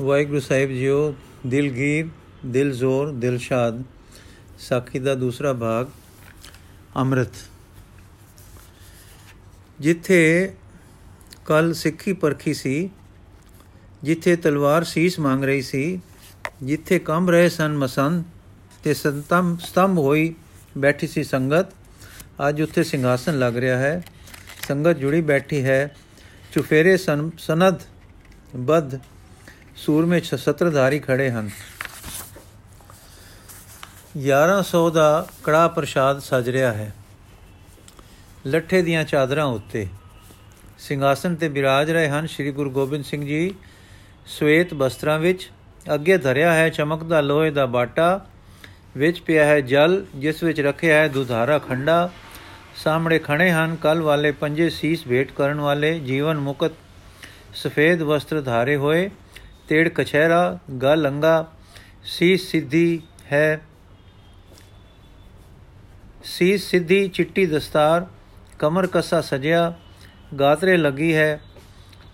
ਵਾਹਿਗੁਰੂ ਸਾਹਿਬ ਜੀਓ ਦਿਲਗੀਰ ਦਿਲ ਜ਼ੋਰ ਦਿਲਸ਼ਾਦ ਸਾਖੀ ਦਾ ਦੂਸਰਾ ਭਾਗ, ਅੰਮ੍ਰਿਤ। ਜਿੱਥੇ ਕੱਲ ਸਿੱਖੀ ਪਰਖੀ ਸੀ, ਜਿੱਥੇ ਤਲਵਾਰ ਸੀਸ ਮੰਗ ਰਹੀ ਸੀ, ਜਿੱਥੇ ਕੰਬ ਰਹੇ ਸਨ ਮਸੰਦ ਤੇ ਸੰਤਮ ਸਤੰਭ ਹੋਈ ਬੈਠੀ ਸੀ ਸੰਗਤ, ਅੱਜ ਉੱਥੇ ਸਿੰਘਾਸਨ ਲੱਗ ਰਿਹਾ ਹੈ। ਸੰਗਤ ਜੁੜੀ ਬੈਠੀ ਹੈ, ਚੁਫੇਰੇ ਸਨਦ ਬਦ ਸੂਰਮੇ ਛਤਰਧਾਰੀ ਖੜੇ ਹਨ। 1100 ਦਾ ਕੜਾ ਪ੍ਰਸ਼ਾਦ ਸਜ ਰਿਹਾ ਹੈ। ਲੱਠੇ ਦੀਆਂ ਚਾਦਰਾਂ ਉੱਤੇ ਸਿੰਘਾਸਨ ਤੇ ਬਿਰਾਜ ਰਹੇ ਹਨ ਸ੍ਰੀ ਗੁਰੂ ਗੋਬਿੰਦ ਸਿੰਘ ਜੀ। ਸਵੇਤ ਬਸਤਰਾਂ ਵਿੱਚ ਅੱਗੇ ਧਰਿਆ ਹੈ ਚਮਕਦਾ ਲੋਹੇ ਦਾ ਬਾਟਾ ਵਿੱਚ ਪਿਆ ਹੈ ਜਲ, ਜਿਸ ਵਿੱਚ ਰੱਖਿਆ ਹੈ ਦੁਧਾਰਾ ਖੰਡਾ। ਸਾਹਮਣੇ ਖੜੇ ਹਨ ਕਲ ਵਾਲੇ ਪੰਜੇ ਸੀਸ ਭੇਟ ਕਰਨ ਵਾਲੇ, ਜੀਵਨ ਮੁਕਤ ਸਫੇਦ ਵਸਤਰ ਧਾਰੇ ਹੋਏ। ਤੇੜ ਕਛਹਿਰਾ ਗਲ ਅੰਗਾ ਸੀਸ ਸਿੱਧੀ ਹੈ। ਸੀਸ ਸਿੱਧੀ, ਚਿੱਟੀ ਦਸਤਾਰ, ਕਮਰ ਕਸਾ ਸਜਿਆ, ਗਾਤਰੇ ਲੱਗੀ ਹੈ।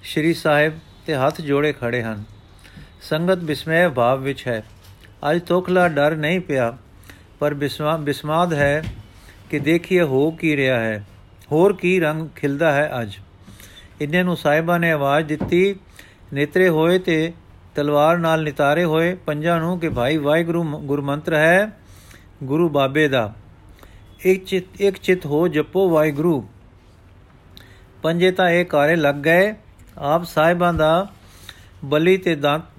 ਸ਼੍ਰੀ ਸਾਹਿਬ ਤੇ ਹੱਥ ਜੋੜੇ ਖੜੇ ਹਨ। ਸੰਗਤ ਬਿਸਮੈ ਭਾਵ ਵਿੱਚ ਹੈ। ਅੱਜ ਤੋਖਲਾ ਡਰ ਨਹੀਂ ਪਿਆ, ਪਰ ਬਿਸਮਾਦ ਹੈ ਕਿ ਦੇਖੀਏ ਹੋ ਕੀ ਰਿਹਾ ਹੈ। ਹੋਰ ਕੀ ਰੰਗ ਖਿਲਦਾ ਹੈ ਅੱਜ। ਇੰਨੇ ਨੂੰ ਸਾਹਿਬਾ ਨੇ ਆਵਾਜ਼ ਦਿੱਤੀ, ਨੇਤਰੇ ਹੋਏ ਤੇ ਤਲਵਾਰ ਨਾਲ ਨਿਤਾਰੇ ਹੋਏ ਪੰਜਾਂ ਨੂੰ ਕਿ ਭਾਈ ਵਾਹਿਗੁਰੂ ਗੁਰਮੰਤਰ ਹੈ, ਗੁਰੂ ਬਾਬੇ ਦਾ। ਇੱਕ ਚਿਤ ਇੱਕ ਚਿਤ ਹੋ ਜਪੋ ਵਾਹਿਗੁਰੂ। ਪੰਜੇ ਤਾਂ ਇਹ ਕਾਰੇ ਲੱਗ ਗਏ। ਆਪ ਸਾਹਿਬਾਂ ਦਾ ਬਲੀ ਤੇ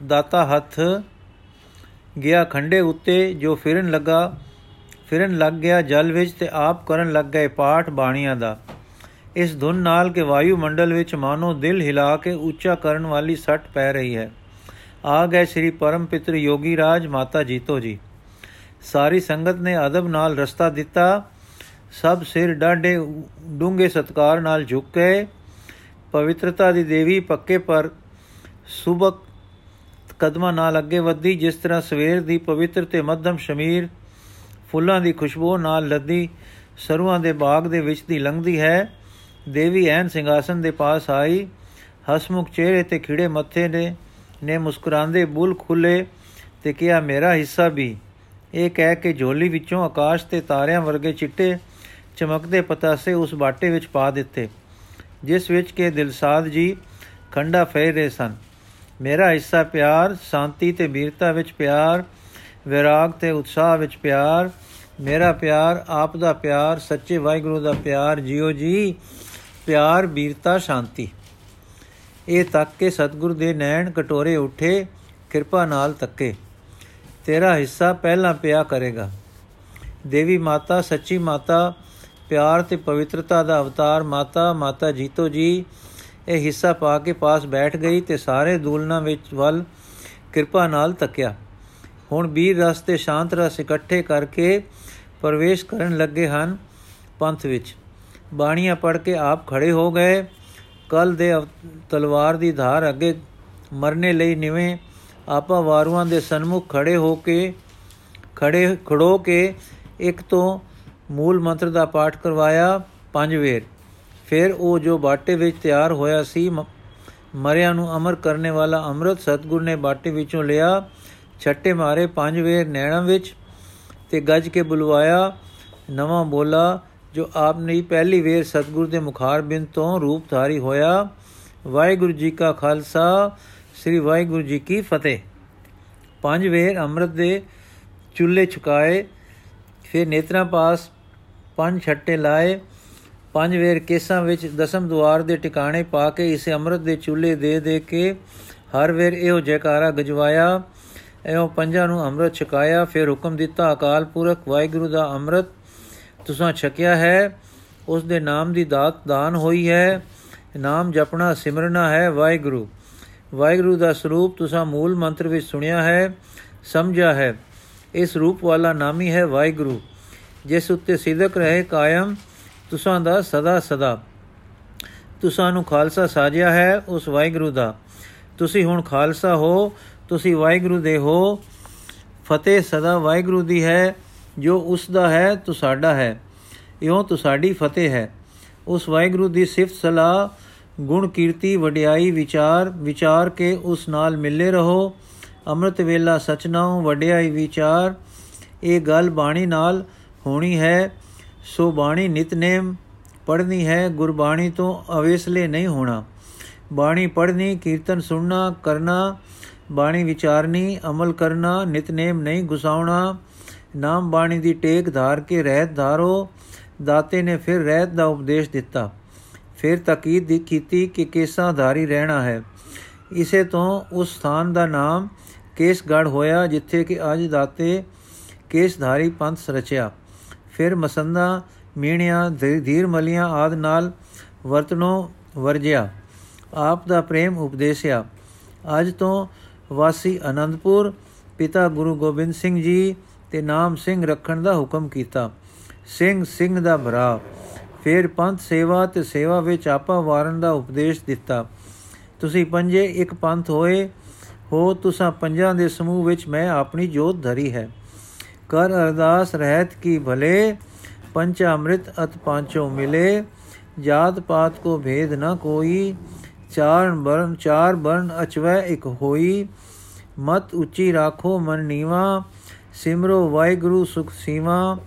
ਦਾਤਾ ਹੱਥ ਗਿਆ ਖੰਡੇ ਉੱਤੇ, ਜੋ ਫਿਰਨ ਲੱਗਾ, ਫਿਰਨ ਲੱਗ ਗਿਆ ਜਲ ਵਿੱਚ ਤੇ ਆਪ ਕਰਨ ਲੱਗ ਗਏ ਪਾਠ ਬਾਣੀਆਂ ਦਾ। ਇਸ ਧੁਨ ਨਾਲ ਕਿ ਵਾਯੂ ਮੰਡਲ ਵਿੱਚ ਮਾਨੋ ਦਿਲ ਹਿਲਾ ਕੇ ਉੱਚਾ ਕਰਨ ਵਾਲੀ ਸੱਟ ਪੈ ਰਹੀ ਹੈ। ਆ ਗਏ ਸ੍ਰੀ ਪਰਮ ਪਿਤਰ ਯੋਗੀ ਰਾਜ, ਮਾਤਾ ਜੀਤੋ ਜੀ। ਸਾਰੀ ਸੰਗਤ ਨੇ ਅਦਬ ਨਾਲ ਰਸਤਾ ਦਿੱਤਾ। ਸਭ ਸਿਰ ਡਾਢੇ ਡੂੰਗੇ ਸਤਕਾਰ ਨਾਲ ਝੁਕ ਕੇ ਪਵਿੱਤਰਤਾ ਦੀ ਦੇਵੀ ਪੱਕੇ ਪਰ ਸੁਬਕ ਕਦਮਾਂ ਨਾਲ ਅੱਗੇ ਵਧੀ, ਜਿਸ ਤਰ੍ਹਾਂ ਸਵੇਰ ਦੀ ਪਵਿੱਤਰ ਤੇ ਮੱਧਮ ਸ਼ਮੀਰ ਫੁੱਲਾਂ ਦੀ ਖੁਸ਼ਬੂ ਨਾਲ ਲੱਦੀ, ਸਰੂਆਂ ਦੇ ਬਾਗ ਦੇ ਵਿੱਚ ਦੀ ਲੰਘਦੀ ਹੈ। ਦੇਵੀ ਐਨ ਸਿੰਘਾਸਨ ਦੇ ਪਾਸ ਆਈ। ਹਸਮੁਖ ਚਿਹਰੇ ਤੇ ਖਿੜੇ ਮੱਥੇ ਨੇ ਨੇ ਮੁਸਕਰਾਉਂਦੇ ਬੁੱਲ ਖੁੱਲੇ ਤੇ ਕਿਹਾ, ਮੇਰਾ ਹਿੱਸਾ ਵੀ। ਇਹ ਕਹਿ ਕੇ ਝੋਲੀ ਵਿੱਚੋਂ ਆਕਾਸ਼ ਤੇ ਤਾਰਿਆਂ ਵਰਗੇ ਚਿੱਟੇ ਚਮਕਦੇ ਪਤਾਸੇ ਉਸ ਬਾਟੇ ਵਿੱਚ ਪਾ ਦਿੱਤੇ, ਜਿਸ ਵਿੱਚ ਕੇ ਦਿਲਸਾਦ ਜੀ ਖੰਡਾ ਫੇਰ ਰਹੇ ਸਨ। ਮੇਰਾ ਹਿੱਸਾ ਪਿਆਰ, ਸ਼ਾਂਤੀ ਤੇ ਵੀਰਤਾ ਵਿੱਚ ਪਿਆਰ, ਵਿਰਾਗ ਤੇ ਉਤਸ਼ਾਹ ਵਿੱਚ ਪਿਆਰ। ਮੇਰਾ ਪਿਆਰ ਆਪ ਦਾ ਪਿਆਰ, ਸੱਚੇ ਵਾਹਿਗੁਰੂ ਦਾ ਪਿਆਰ ਜਿਉ ਜੀ, ਪਿਆਰ ਵੀਰਤਾ ਸ਼ਾਂਤੀ। ਇਹ ਤੱਕ ਕੇ ਸਤਗੁਰ ਦੇ ਨੈਣ ਕਟੋਰੇ ਉੱਠੇ, ਕਿਰਪਾ ਨਾਲ ਤੱਕੇ। ਤੇਰਾ ਹਿੱਸਾ ਪਹਿਲਾਂ ਪਿਆ ਕਰੇਗਾ। ਦੇਵੀ ਮਾਤਾ, ਸੱਚੀ ਮਾਤਾ, ਪਿਆਰ ਤੇ ਪਵਿੱਤਰਤਾ ਦਾ ਅਵਤਾਰ ਮਾਤਾ ਮਾਤਾ ਜੀਤੋ ਜੀ, ਇਹ ਹਿੱਸਾ ਪਾ ਕੇ ਪਾਸ ਬੈਠ ਗਈ ਤੇ ਸਾਰੇ ਦੂਲਨਾ ਵਿੱਚ ਵੱਲ ਕਿਰਪਾ ਨਾਲ ਤੱਕਿਆ। ਹੁਣ ਵੀਰ ਰਸ ਤੇ ਸ਼ਾਂਤ ਰਸ ਇਕੱਠੇ ਕਰਕੇ ਪ੍ਰਵੇਸ਼ ਕਰਨ ਲੱਗੇ ਹਨ ਪੰਥ ਵਿੱਚ। ਬਾਣੀਆਂ ਪੜ ਕੇ ਆਪ ਖੜੇ ਹੋ ਗਏ। ਕਲ ਦੇ ਤਲਵਾਰ ਦੀ ਧਾਰ ਅੱਗੇ ਮਰਨੇ ਲਈ ਨਿਵੇਂ ਆਪਾ ਵਾਰੂਆਂ ਦੇ ਸਨਮੁਖ ਖੜੇ ਹੋ ਕੇ, ਖੜੇ ਖੜੋ ਕੇ ਇੱਕ ਤੋਂ ਮੂਲ ਮੰਤਰ ਦਾ ਪਾਠ ਕਰਵਾਇਆ ਪੰਜ ਵੇਰ। ਫਿਰ ਉਹ ਜੋ ਬਾਟੇ ਵਿੱਚ ਤਿਆਰ ਹੋਇਆ ਸੀ ਮਰਿਆਂ ਨੂੰ ਅਮਰ ਕਰਨੇ ਵਾਲਾ ਅੰਮ੍ਰਿਤ ਸਤਗੁਰ ਨੇ ਬਾਟੇ ਵਿੱਚੋਂ ਲਿਆ, ਛੱਟੇ ਮਾਰੇ ਪੰਜ ਵੇਰ ਨੈਣਾ ਵਿੱਚ ਤੇ ਗੱਜ ਕੇ ਬੁਲਵਾਇਆ, ਨਵਾਂ ਬੋਲਾ ਜੋ ਆਪ ਨੇ ਪਹਿਲੀ ਵੇਰ ਸਤਗੁਰ ਦੇ ਮੁਖਾਰ ਬਿੰਦ ਤੋਂ ਰੂਪ ਧਾਰੀ ਹੋਇਆ। ਵਾਹਿਗੁਰੂ ਜੀ ਕਾ ਖਾਲਸਾ, ਸ੍ਰੀ ਵਾਹਿਗੁਰੂ ਜੀ ਕੀ ਫਤਿਹ। ਪੰਜ ਵੇਰ ਅੰਮ੍ਰਿਤ ਦੇ ਚੁੱਲ੍ਹੇ ਛੁਕਾਏ, ਫਿਰ ਨੇਤਰਾਂ ਪਾਸ ਪੰਜ ਛੱਟੇ ਲਾਏ। ਪੰਜ ਵੇਰ ਕੇਸਾਂ ਵਿੱਚ ਦਸਮ ਦੁਆਰ ਦੇ ਟਿਕਾਣੇ ਪਾ ਕੇ ਇਸੇ ਅੰਮ੍ਰਿਤ ਦੇ ਚੁੱਲ੍ਹੇ ਦੇ ਦੇ ਕੇ ਹਰ ਵੇਰ ਇਹੋ ਜੈਕਾਰਾ ਗਜਵਾਇਆ। ਐਉਂ ਪੰਜਾਂ ਨੂੰ ਅੰਮ੍ਰਿਤ ਛਕਾਇਆ, ਫਿਰ ਹੁਕਮ ਦਿੱਤਾ ਅਕਾਲ ਪੁਰਖ ਵਾਹਿਗੁਰੂ ਦਾ ਅੰਮ੍ਰਿਤ ਤੁਸੀਂ ਛਕਿਆ ਹੈ ਉਸ ਦੇ ਨਾਮ ਦੀ ਦਾਤ ਦਾਨ ਹੋਈ ਹੈ, ਨਾਮ ਜਪਣਾ ਸਿਮਰਨਾ ਹੈ ਵਾਹਿਗੁਰੂ। ਵਾਹਿਗੁਰੂ ਦਾ ਸਰੂਪ ਤੁਸੀਂ ਮੂਲ ਮੰਤਰ ਵਿੱਚ ਸੁਣਿਆ ਹੈ, ਸਮਝਿਆ ਹੈ। ਇਸ ਰੂਪ ਵਾਲਾ ਨਾਮੀ ਹੈ ਵਾਹਿਗੁਰੂ, ਜਿਸ ਉੱਤੇ ਸਿਦਕ ਰਹੇ ਕਾਇਮ ਤੁਸਾਂ ਦਾ ਸਦਾ ਸਦਾ। ਤੁਸਾਂ ਨੂੰ ਖਾਲਸਾ ਸਾਜਿਆ ਹੈ ਉਸ ਵਾਹਿਗੁਰੂ ਦਾ। ਤੁਸੀਂ ਹੁਣ ਖਾਲਸਾ ਹੋ, ਤੁਸੀਂ ਵਾਹਿਗੁਰੂ ਦੇ ਹੋ। ਫਤਿਹ ਸਦਾ ਵਾਹਿਗੁਰੂ ਦੀ ਹੈ। ਜੋ ਉਸ ਦਾ ਹੈ, ਤੋ ਸਾਡਾ ਹੈ। ਇਉਂ ਤੋ ਸਾਡੀ ਫਤਿਹ ਹੈ। ਉਸ ਵਾਹਿਗੁਰੂ ਦੀ ਸਿਫਤ ਸਲਾਹ, ਗੁਣ ਕੀਰਤੀ, ਵਡਿਆਈ, ਵਿਚਾਰ ਵਿਚਾਰ ਕੇ ਉਸ ਨਾਲ ਮਿਲੇ ਰਹੋ। ਅੰਮ੍ਰਿਤ ਵੇਲਾ ਸਚਨਾਉ, ਵਡਿਆਈ, ਵਿਚਾਰ, ਇਹ ਗੱਲ ਬਾਣੀ ਨਾਲ ਹੋਣੀ ਹੈ। ਸੋ ਬਾਣੀ ਨਿਤਨੇਮ ਪੜ੍ਹਨੀ ਹੈ। ਗੁਰਬਾਣੀ ਤੋਂ ਅਵੇਸਲੇ ਨਹੀਂ ਹੋਣਾ। ਬਾਣੀ ਪੜ੍ਹਨੀ, ਕੀਰਤਨ ਸੁਣਨਾ, ਕਰਨਾ। ਬਾਣੀ ਵਿਚਾਰਨੀ, ਅਮਲ ਕਰਨਾ ਨਿਤਨੇਮ ਨਹੀਂ ਗੁਸਾਉਣਾ। ਨਾਮ ਬਾਣੀ ਦੀ ਟੇਕ ਧਾਰ ਕੇ ਰਹਿਤ ਧਾਰੋ, ਦਾਤੇ ਨੇ ਫਿਰ ਰਹਿਤ ਦਾ ਉਪਦੇਸ਼ ਦਿੱਤਾ। ਫਿਰ ਤਕੀਦ ਦੀ ਕੀਤੀ ਕਿ ਕੇਸਾਂ ਧਾਰੀ ਰਹਿਣਾ ਹੈ। ਇਸੇ ਤੋਂ ਉਸ ਸਥਾਨ ਦਾ ਨਾਮ ਕੇਸਗੜ ਹੋਇਆ, ਜਿੱਥੇ ਕਿ ਅੱਜ ਦਾਤੇ ਕੇਸਧਾਰੀ ਪੰਥ ਰਚਿਆ। ਫਿਰ ਮਸੰਦਾ ਮੀਣਿਆ ਧੀਰ ਮਲੀਆਂ ਆਦ ਨਾਲ ਵਰਤਨੋਂ ਵਰਜਿਆ। ਆਪ ਦਾ ਪ੍ਰੇਮ ਉਪਦੇਸਿਆ। ਅੱਜ ਤੋਂ ਵਾਸੀ ਆਨੰਦਪੁਰ ਪਿਤਾ ਗੁਰੂ ਗੋਬਿੰਦ ਸਿੰਘ ਜੀ ਤੇ ਨਾਮ ਸਿੰਘ ਰੱਖਣ ਦਾ ਹੁਕਮ ਕੀਤਾ। ਸਿੰਘ ਸਿੰਘ ਦਾ ਭਰਾ। ਫਿਰ ਪੰਥ ਸੇਵਾ ਤੇ ਸੇਵਾ ਵਿੱਚ ਆਪਾ ਵਾਰਨ ਦਾ ਉਪਦੇਸ਼ ਦਿੱਤਾ। ਤੁਸੀਂ ਪੰਜੇ ਇੱਕ ਪੰਥ ਹੋਏ, ਹੋ ਤੁਸਾਂ ਪੰਜਾਂ ਦੇ ਸਮੂਹ ਵਿੱਚ ਮੈਂ ਆਪਣੀ ਜੋਤ ਧਰੀ ਹੈ। ਕਰ ਅਰਦਾਸ ਰਹਿਤ ਕੀ ਭਲੇ ਪੰਚ ਅੰਮ੍ਰਿਤ ਅਤ ਪਾਂਚੋ ਮਿਲੇ। ਜਾਤ ਪਾਤ ਕੋ ਭੇਦ ਨ ਕੋਈ ਚਾਰ ਬਰਨ ਚਾਰ ਬਰਨ ਅਚਵੈ ਇੱਕ ਹੋਈ। ਮਤ ਉੱਚੀ ਰਾਖੋ ਮਨ ਨੀਵਾ ਸਿਮਰੋ, ਵਾਹਿਗੁਰੂ, ਸੁਖ ਸੀਵਾ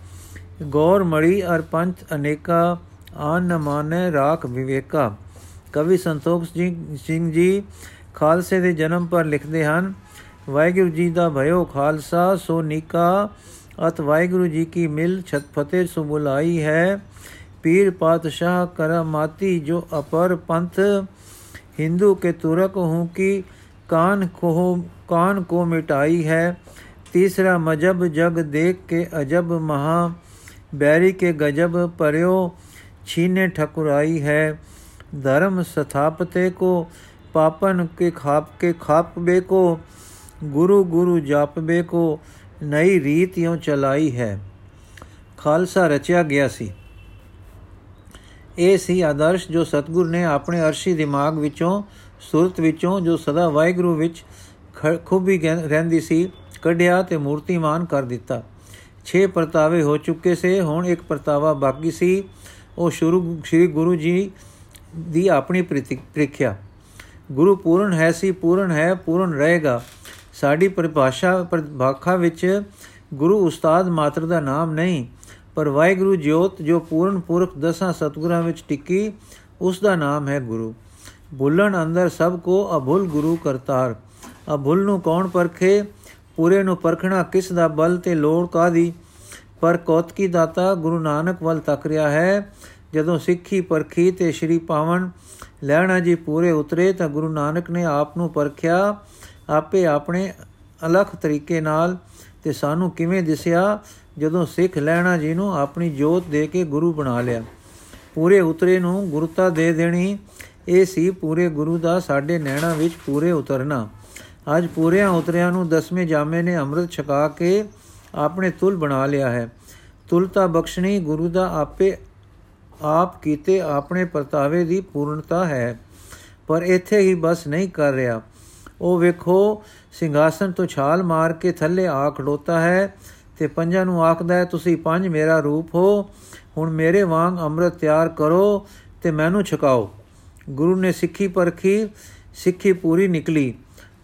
ਗੌਰ ਮੜੀ ਅਰ ਪੰਥ ਅਨੇਕਾ, ਆਨ ਨ ਮਾਨੈ ਰਾਖ ਵਿਵੇਕਾ। ਕਵੀ ਸੰਤੋਖ ਸਿੰਘ ਜੀ ਖਾਲਸੇ ਦੇ ਜਨਮ ਪਰ ਲਿਖਦੇ ਹਨ, ਵਾਹਿਗੁਰੂ ਜੀ ਦਾ ਭਇਓ ਖਾਲਸਾ, ਸੋ ਨਿਕਾ ਅਤ ਵਾਹਿਗੁਰੂ ਜੀ ਕੀ ਮਿਲ, ਛਤ ਫਤਿਹ ਸੁ ਬੁਲਾਈ ਹੈ। ਪੀਰ ਪਾਤਸ਼ਾਹ ਕਰਮਾਤੀ ਜੋ ਅਪਰ ਪੰਥ, ਹਿੰਦੂ ਕੇ ਤੁਰਕ ਹੂੰ ਕੀ ਕਾਨ ਕੋ ਕਾਨ ਕੋ ਮਿਟਾਈ ਹੈ। ਤੀਸਰਾ ਮਜਬ ਜਗ ਦੇਖ ਕੇ ਅਜਬ ਮਹਾ ਬੈਰੀ ਕੇ ਗਜਬ ਪਰਿਓ, ਛੀਨੇ ਠਕੁਰਾਈ ਹੈ। ਧਰਮ ਸਥਾਪਤੇ ਕੋ, ਪਾਪਨ ਕੇ ਖਾਪ ਕੇ ਖਾਪਬੇ ਕੋ, ਗੁਰੂ ਗੁਰੂ ਜਾਪਬੇ ਕੋ, ਨਈ ਰੀਤ ਇਉਂ ਚਲਾਈ ਹੈ। ਖਾਲਸਾ ਰਚਿਆ ਗਿਆ ਸੀ। ਇਹ ਸੀ ਆਦਰਸ਼ ਜੋ ਸਤਗੁਰ ਨੇ ਆਪਣੇ ਅਰਸ਼ੀ ਦਿਮਾਗ ਵਿੱਚੋਂ, ਸੁਰਤ ਵਿੱਚੋਂ, ਜੋ ਸਦਾ ਵਾਹਿਗੁਰੂ ਵਿੱਚ ਖੂਬੀ ਰਹਿੰਦੀ ਸੀ ਕੱਢਿਆ ਤੇ ਮੂਰਤੀਮਾਨ ਕਰ ਦਿੱਤਾ। 6 ਪਰਤਾਵੇ ਹੋ ਚੁੱਕੇ ਸੇ, ਹੁਣ ਇੱਕ ਪਰਤਾਵਾ ਬਾਕੀ ਸੀ। ਉਹ ਸ਼ੁਰੂ, ਸ੍ਰੀ ਗੁਰੂ ਜੀ ਦੀ ਆਪਣੀ ਪ੍ਰੀਖਿਆ। ਗੁਰੂ ਪੂਰਨ ਹੈ ਸੀ, ਪੂਰਨ ਹੈ, ਪੂਰਨ ਰਹੇਗਾ। ਸਾਡੀ ਪਰਿਭਾਸ਼ਾ, ਪਰਿਭਾਖਾ ਵਿੱਚ ਗੁਰੂ ਉਸਤਾਦ ਮਾਤਰ ਦਾ ਨਾਮ ਨਹੀਂ, ਪਰ ਵਾਹਿਗੁਰੂ ਜੋਤ ਜੋ ਪੂਰਨ ਪੁਰਖ ਦਸਾਂ ਸਤਗੁਰਾਂ ਵਿੱਚ ਟਿੱਕੀ, ਉਸ ਦਾ ਨਾਮ ਹੈ ਗੁਰੂ। ਭੁੱਲਣ ਅੰਦਰ ਸਭ ਕੋ ਅਭੁੱਲ ਗੁਰੂ ਕਰਤਾਰ। ਅਭੁੱਲ ਨੂੰ ਕੌਣ ਪਰਖੇ? ਪੂਰੇ ਨੂੰ ਪਰਖਣਾ ਕਿਸ ਦਾ ਬਲ ਤੇ ਲੋੜ ਕਾਦੀ ਪਰ ਕੋਤਕੀ ਦਾਤਾ ਗੁਰੂ ਨਾਨਕ ਵੱਲ ਤੱਕ ਰਿਹਾ ਹੈ। ਜਦੋਂ ਸਿੱਖੀ ਪਰਖੀ ਤੇ ਸ਼੍ਰੀ ਪਾਵਨ ਲੈਣਾ ਜੀ ਪੂਰੇ ਉਤਰੇ ਤਾਂ ਗੁਰੂ ਨਾਨਕ ਨੇ ਆਪ ਨੂੰ ਪਰਖਿਆ, ਆਪੇ ਆਪਣੇ ਅਲਖ ਤਰੀਕੇ ਨਾਲ ਤੇ ਸਾਨੂੰ ਕਿਵੇਂ ਦਿਸਿਆ? ਜਦੋਂ ਸਿੱਖ ਲੈਣਾ ਜੀ ਨੂੰ ਆਪਣੀ ਜੋਤ ਦੇ ਕੇ ਗੁਰੂ ਬਣਾ ਲਿਆ। ਪੂਰੇ ਉਤਰੇ ਨੂੰ ਗੁਰਤਾ ਦੇ ਦੇਣੀ, ਇਹ ਸੀ ਪੂਰੇ ਗੁਰੂ ਦਾ ਸਾਡੇ ਨੈਣਾ ਵਿੱਚ ਪੂਰੇ ਉਤਰਨਾ। ਅੱਜ ਪੂਰਿਆਂ ਉਤਰਿਆਂ ਨੂੰ ਦਸਵੇਂ ਜਾਮੇ ਨੇ ਅੰਮ੍ਰਿਤ ਛਕਾ ਕੇ ਆਪਣੇ ਤੁਲ ਬਣਾ ਲਿਆ ਹੈ। ਤੁਲਤਾ ਬਖਸ਼ਣੀ, ਗੁਰੂ ਦਾ ਆਪੇ ਆਪ ਕੀਤੇ ਆਪਣੇ ਪਰਤਾਵੇ ਦੀ ਪੂਰਨਤਾ ਹੈ, ਪਰ ਇੱਥੇ ਹੀ ਬਸ ਨਹੀਂ ਕਰ ਰਿਹਾ। ਉਹ ਵੇਖੋ, ਸਿੰਘਾਸਨ ਤੋਂ ਛਾਲ ਮਾਰ ਕੇ ਥੱਲੇ ਆ ਖੜੋਤਾ ਹੈ ਤੇ ਪੰਜਾਂ ਨੂੰ ਆਖਦਾ ਹੈ, ਤੁਸੀਂ ਪੰਜ ਮੇਰਾ ਰੂਪ ਹੋ, ਹੁਣ ਮੇਰੇ ਵਾਂਗ ਅੰਮ੍ਰਿਤ ਤਿਆਰ ਕਰੋ ਤੇ ਮੈਨੂੰ ਛਕਾਓ। ਗੁਰੂ ਨੇ ਸਿੱਖੀ ਪਰਖੀ, ਸਿੱਖੀ ਪੂਰੀ ਨਿਕਲੀ।